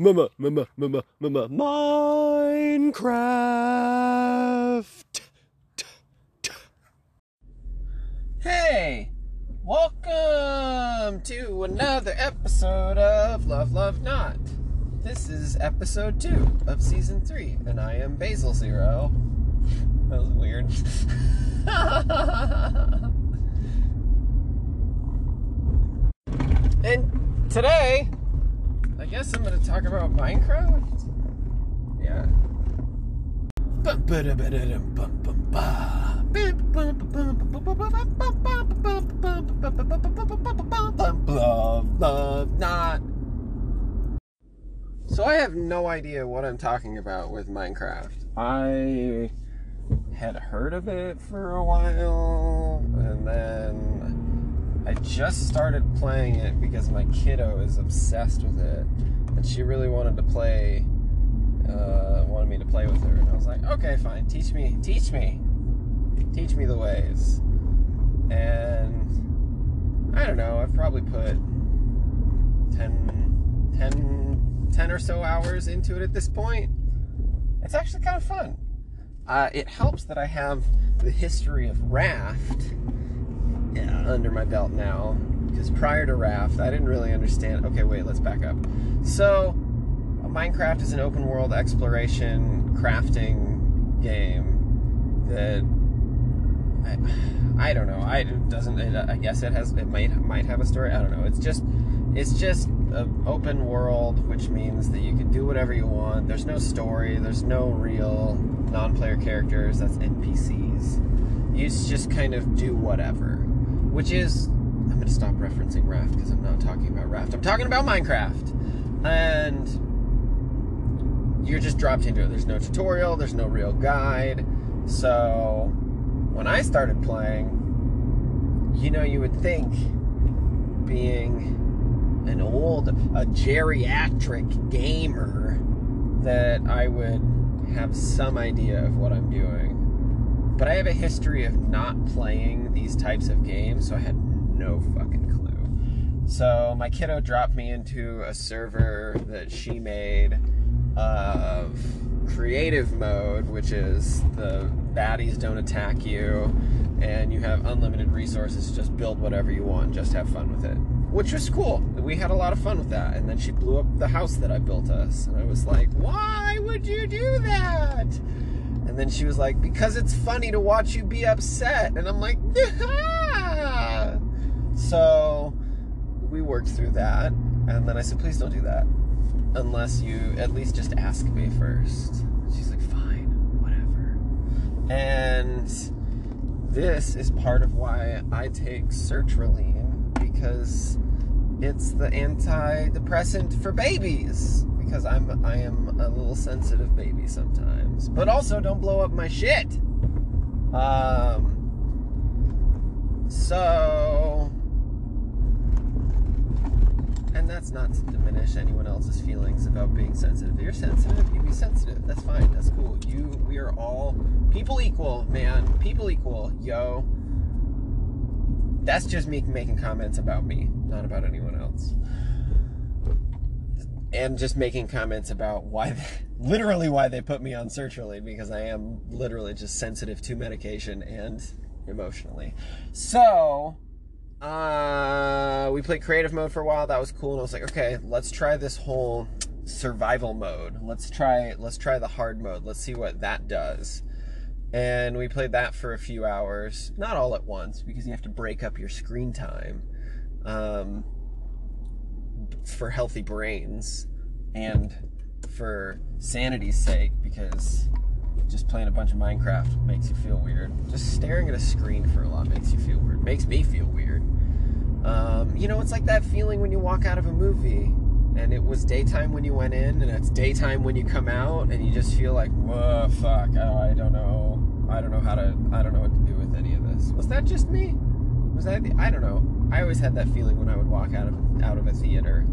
Mama, mama, mama, mama, Minecraft. Hey, welcome to another episode of Love, Love, Not. This is episode two of season three, and I am Basil Zero. That was weird. and today, I guess I'm going to talk about Minecraft. Yeah. Not. So I have no idea what I'm talking about with Minecraft. I had heard of it for a while, and then I just started playing it because my kiddo is obsessed with it, and she really wanted to play, uh, wanted me to play with her, and I was like, okay, fine, teach me, teach me, teach me the ways, and I don't know, I've probably put 10, 10, 10 or so hours into it at this point. It's actually kind of fun. Uh, it helps that I have the history of Raft under my belt now. Because prior to Raft, I didn't really understand. Okay, wait, let's back up. So, Minecraft is an open world exploration crafting game that I, I don't know. I doesn't. It, I guess it has. It might might have a story. I don't know. It's just it's just an open world, which means that you can do whatever you want. There's no story. There's no real non-player characters. That's NPCs. You just kind of do whatever, which is. I'm going to stop referencing Raft because I'm not talking about Raft. I'm talking about Minecraft, and you're just dropped into it. There's no tutorial. There's no real guide. So when I started playing, you know, you would think being an old, a geriatric gamer, that I would have some idea of what I'm doing. But I have a history of not playing these types of games, so I had no fucking clue. So my kiddo dropped me into a server that she made of creative mode, which is the baddies don't attack you, and you have unlimited resources to just build whatever you want, just have fun with it. Which was cool. We had a lot of fun with that. And then she blew up the house that I built us. And I was like, why would you do that? And then she was like, because it's funny to watch you be upset. And I'm like. So we worked through that. And then I said, please don't do that. Unless you at least just ask me first. She's like, fine, whatever. And this is part of why I take sertraline because it's the antidepressant for babies because I'm I am a little sensitive baby sometimes. But also don't blow up my shit. Um so and that's not to diminish anyone else's feelings about being sensitive. If you're sensitive, you be sensitive. That's fine. That's cool. You we are all people equal, man. People equal, yo that's just me making comments about me, not about anyone else. And just making comments about why, they, literally, why they put me on search sertraline because I am literally just sensitive to medication and emotionally. So, uh, we played creative mode for a while. That was cool, and I was like, okay, let's try this whole survival mode. Let's try, let's try the hard mode. Let's see what that does and we played that for a few hours. Not all at once because you have to break up your screen time um, for healthy brains and for sanity's sake because just playing a bunch of minecraft makes you feel weird. Just staring at a screen for a lot makes you feel weird. Makes me feel weird. Um, you know it's like that feeling when you walk out of a movie and it was daytime when you went in and it's daytime when you come out and you just feel like whoa fuck oh, i don't know i don't know how to i don't know what to do with any of this. Was that just me? Was that the, i don't know. I always had that feeling when i would walk out of out of a theater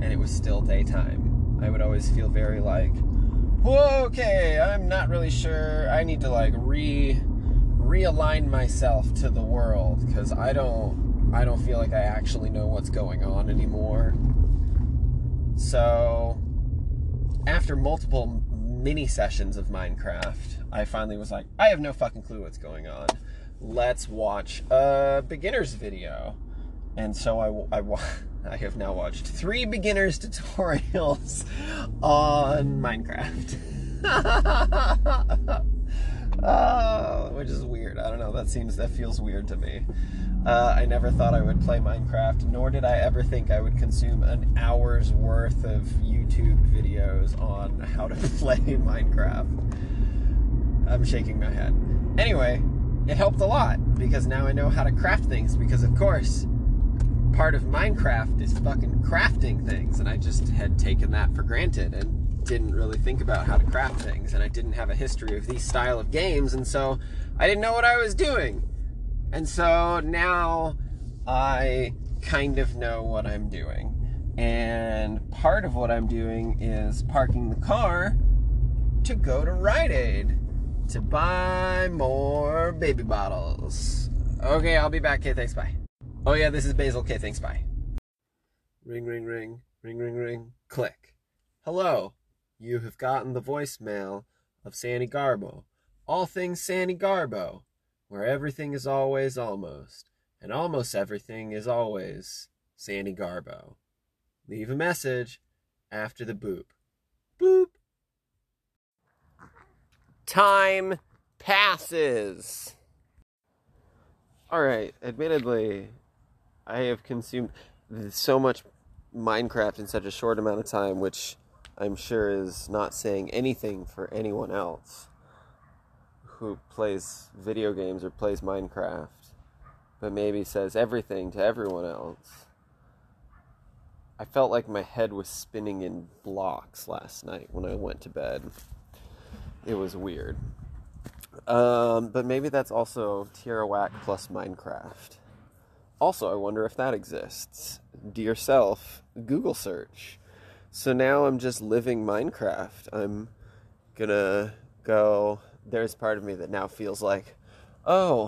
and it was still daytime. I would always feel very like okay i'm not really sure. I need to like re realign myself to the world because i don't i don't feel like i actually know what's going on anymore. So after multiple mini sessions of Minecraft, I finally was like, I have no fucking clue what's going on. Let's watch a beginner's video. And so I, I, I have now watched three beginner's tutorials on Minecraft. which is weird. I don't know. That seems that feels weird to me. Uh, I never thought I would play Minecraft, nor did I ever think I would consume an hour's worth of YouTube videos on how to play Minecraft. I'm shaking my head. Anyway, it helped a lot because now I know how to craft things. Because, of course, part of Minecraft is fucking crafting things, and I just had taken that for granted and didn't really think about how to craft things, and I didn't have a history of these style of games, and so I didn't know what I was doing. And so now I kind of know what I'm doing. And part of what I'm doing is parking the car to go to Rite Aid to buy more baby bottles. Okay, I'll be back. Okay, thanks, bye. Oh, yeah, this is Basil. Okay, thanks, bye. Ring, ring, ring, ring, ring, ring, click. Hello, you have gotten the voicemail of Sandy Garbo. All things Sandy Garbo where everything is always almost, and almost everything is always Sandy Garbo. Leave a message after the boop. Boop. Time passes. All right, admittedly, I have consumed so much Minecraft in such a short amount of time, which I'm sure is not saying anything for anyone else who plays video games or plays Minecraft, but maybe says everything to everyone else. I felt like my head was spinning in blocks last night when I went to bed. It was weird. Um, but maybe that's also Tierra Whack plus Minecraft. Also, I wonder if that exists. Do yourself Google search. So now I'm just living Minecraft. I'm gonna go there's part of me that now feels like, oh,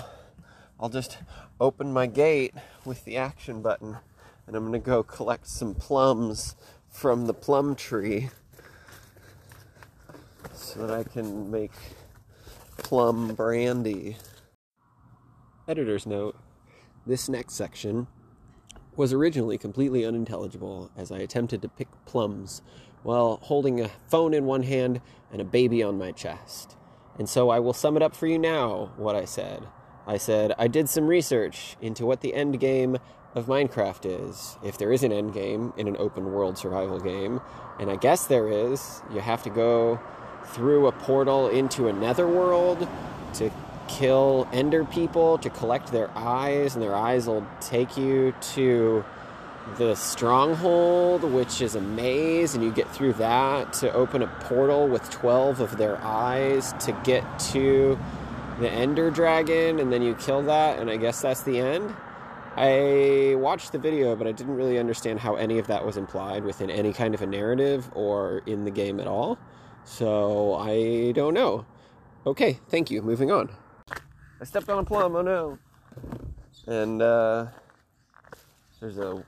I'll just open my gate with the action button and I'm to go collect some plums from the plum tree so that I can make plum brandy. Editor's note this next section was originally completely unintelligible as I attempted to pick plums while holding a phone in one hand and a baby on my chest. And so I will sum it up for you now what I said. I said, I did some research into what the end game of Minecraft is. If there is an end game in an open world survival game, and I guess there is, you have to go through a portal into a netherworld to kill ender people to collect their eyes, and their eyes will take you to the stronghold, which is a maze, and you get through that to open a portal with 12 of their eyes to get to the Ender Dragon, and then you kill that, and I guess that's the end. I watched the video, but I didn't really understand how any of that was implied within any kind of a narrative or in the game at all. So I don't know. Okay, thank you. Moving on. I stepped on a plum, oh no. And uh, there's a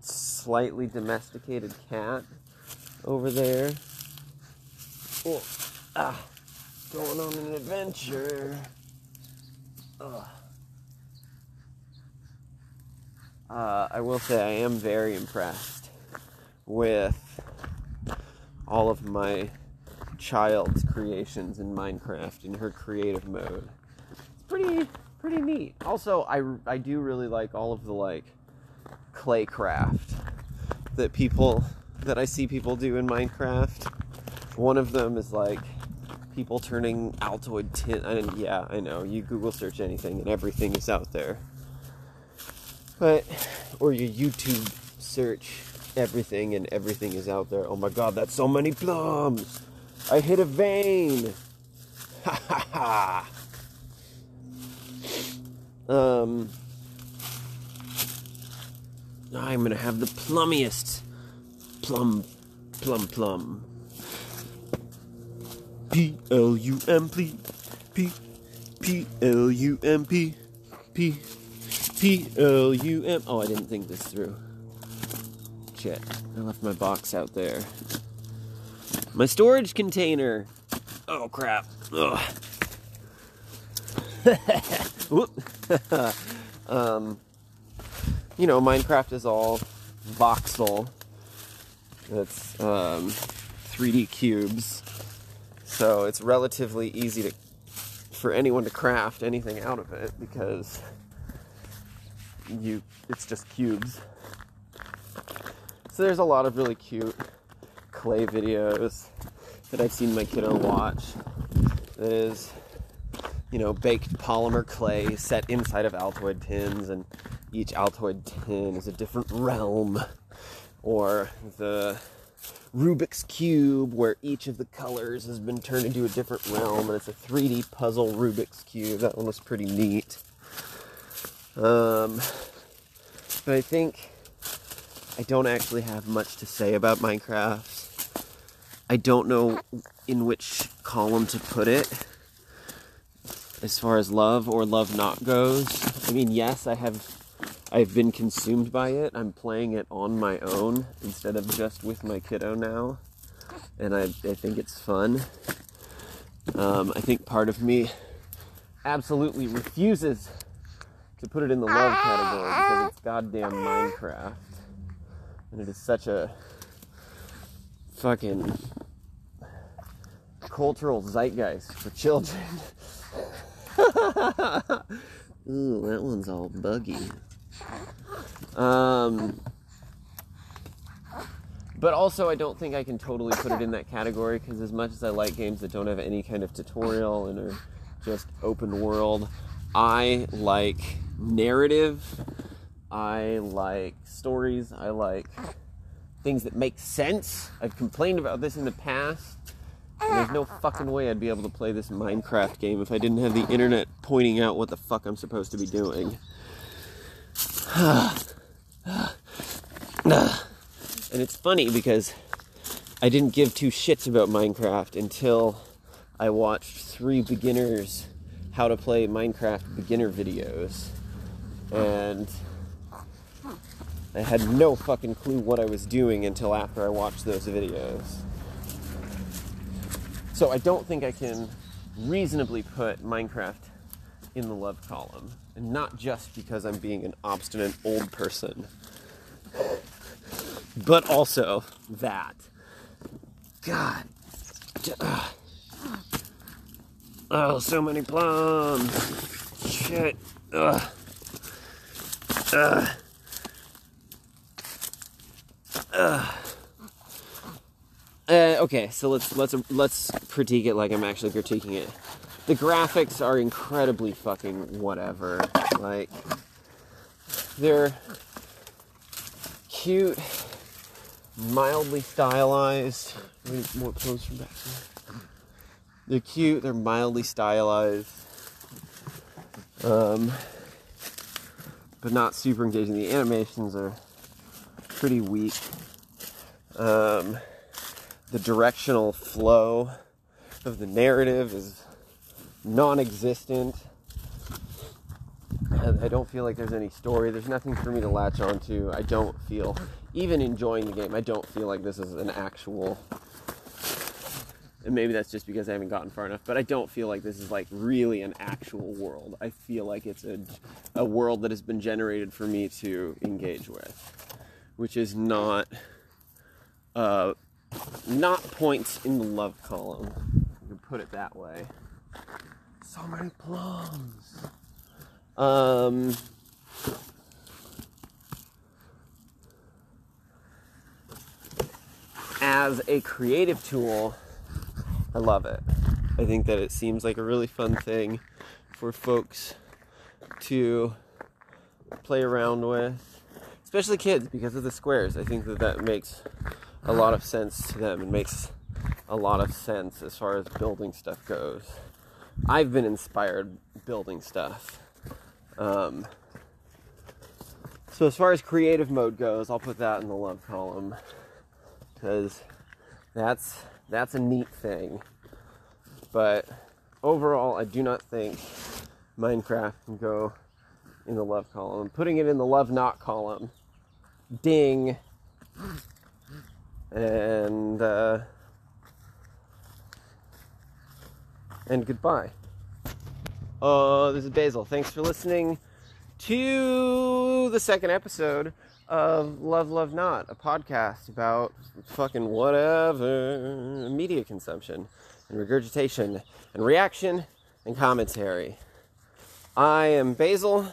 slightly domesticated cat over there. Oh, ah, going on an adventure. Ugh. Uh, I will say I am very impressed with all of my child's creations in Minecraft in her creative mode. It's pretty pretty neat. Also, I I do really like all of the like clay craft that people that I see people do in Minecraft. One of them is like people turning Altoid tin. And yeah, I know you Google search anything and everything is out there. But or you YouTube search everything and everything is out there. Oh my god, that's so many plums! I hit a vein. Ha ha ha. Um I'm gonna have the plummiest plum, plum, plum. P L U M P P P L U M P P P L U M. Oh, I didn't think this through. Shit, I left my box out there. My storage container. Oh crap. Um, you know, Minecraft is all voxel. It's um, 3D cubes, so it's relatively easy to for anyone to craft anything out of it because you it's just cubes. So there's a lot of really cute clay videos that I've seen my kiddo watch. That is, you know, baked polymer clay set inside of Altoid tins, and each Altoid tin is a different realm. Or the Rubik's Cube, where each of the colors has been turned into a different realm, and it's a 3D puzzle Rubik's Cube. That one was pretty neat. Um, but I think I don't actually have much to say about Minecraft. I don't know in which column to put it as far as love or love not goes. I mean, yes, I have I've been consumed by it. I'm playing it on my own instead of just with my kiddo now. And I, I think it's fun. Um, I think part of me absolutely refuses to put it in the love category because it's goddamn Minecraft. And it is such a fucking cultural zeitgeist for children. Ooh, that one's all buggy. Um, but also, I don't think I can totally put it in that category because, as much as I like games that don't have any kind of tutorial and are just open world, I like narrative I like stories. I like things that make sense. I've complained about this in the past. There's no fucking way I'd be able to play this Minecraft game if I didn't have the internet pointing out what the fuck I'm supposed to be doing. and it's funny because I didn't give two shits about Minecraft until I watched three beginners how to play Minecraft beginner videos. And I had no fucking clue what I was doing until after I watched those videos. So I don't think I can reasonably put Minecraft in the love column. And not just because I'm being an obstinate old person, but also that. God. Oh, so many plums. Shit. Ugh. Ugh. Uh, okay, so let's let's let's critique it like I'm actually critiquing it. The graphics are incredibly fucking whatever. Like they're cute, mildly stylized. more clothes from back. They're cute. They're mildly stylized. Um, but not super engaging. The animations are pretty weak. Um, the directional flow of the narrative is non existent. I don't feel like there's any story. There's nothing for me to latch onto. I don't feel, even enjoying the game, I don't feel like this is an actual. And maybe that's just because I haven't gotten far enough, but I don't feel like this is like really an actual world. I feel like it's a, a world that has been generated for me to engage with, which is not uh, not points in the love column. You can put it that way. So many plums. Um, as a creative tool, I love it. I think that it seems like a really fun thing for folks to play around with, especially kids because of the squares. I think that that makes a lot of sense to them. and makes a lot of sense as far as building stuff goes. I've been inspired building stuff. Um, so as far as creative mode goes, I'll put that in the love column because that's that's a neat thing. But overall, I do not think Minecraft can go in the love column. I'm Putting it in the love not column, ding and uh, and goodbye. Uh, this is Basil. Thanks for listening to the second episode of Love, Love Not, a podcast about fucking whatever media consumption and regurgitation and reaction and commentary. I am Basil.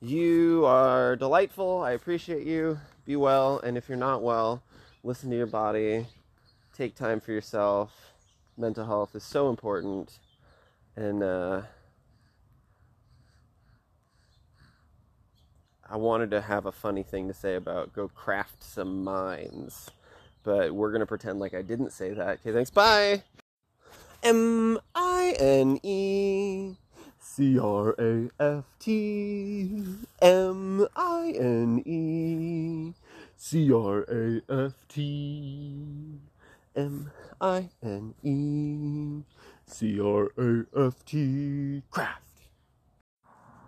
You are delightful. I appreciate you. Be well. And if you're not well, listen to your body. Take time for yourself. Mental health is so important. And, uh, I wanted to have a funny thing to say about go craft some minds, but we're gonna pretend like I didn't say that. Okay, thanks. Bye. M I N E C R A F T M I N E C R A F T M I N E C R A F T craft.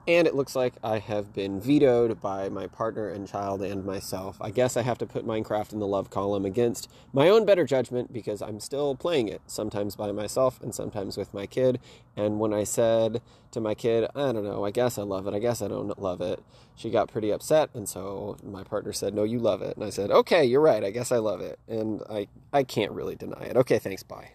And it looks like I have been vetoed by my partner and child and myself. I guess I have to put Minecraft in the love column against my own better judgment because I'm still playing it, sometimes by myself and sometimes with my kid. And when I said to my kid, I don't know, I guess I love it, I guess I don't love it, she got pretty upset. And so my partner said, No, you love it. And I said, Okay, you're right, I guess I love it. And I, I can't really deny it. Okay, thanks, bye.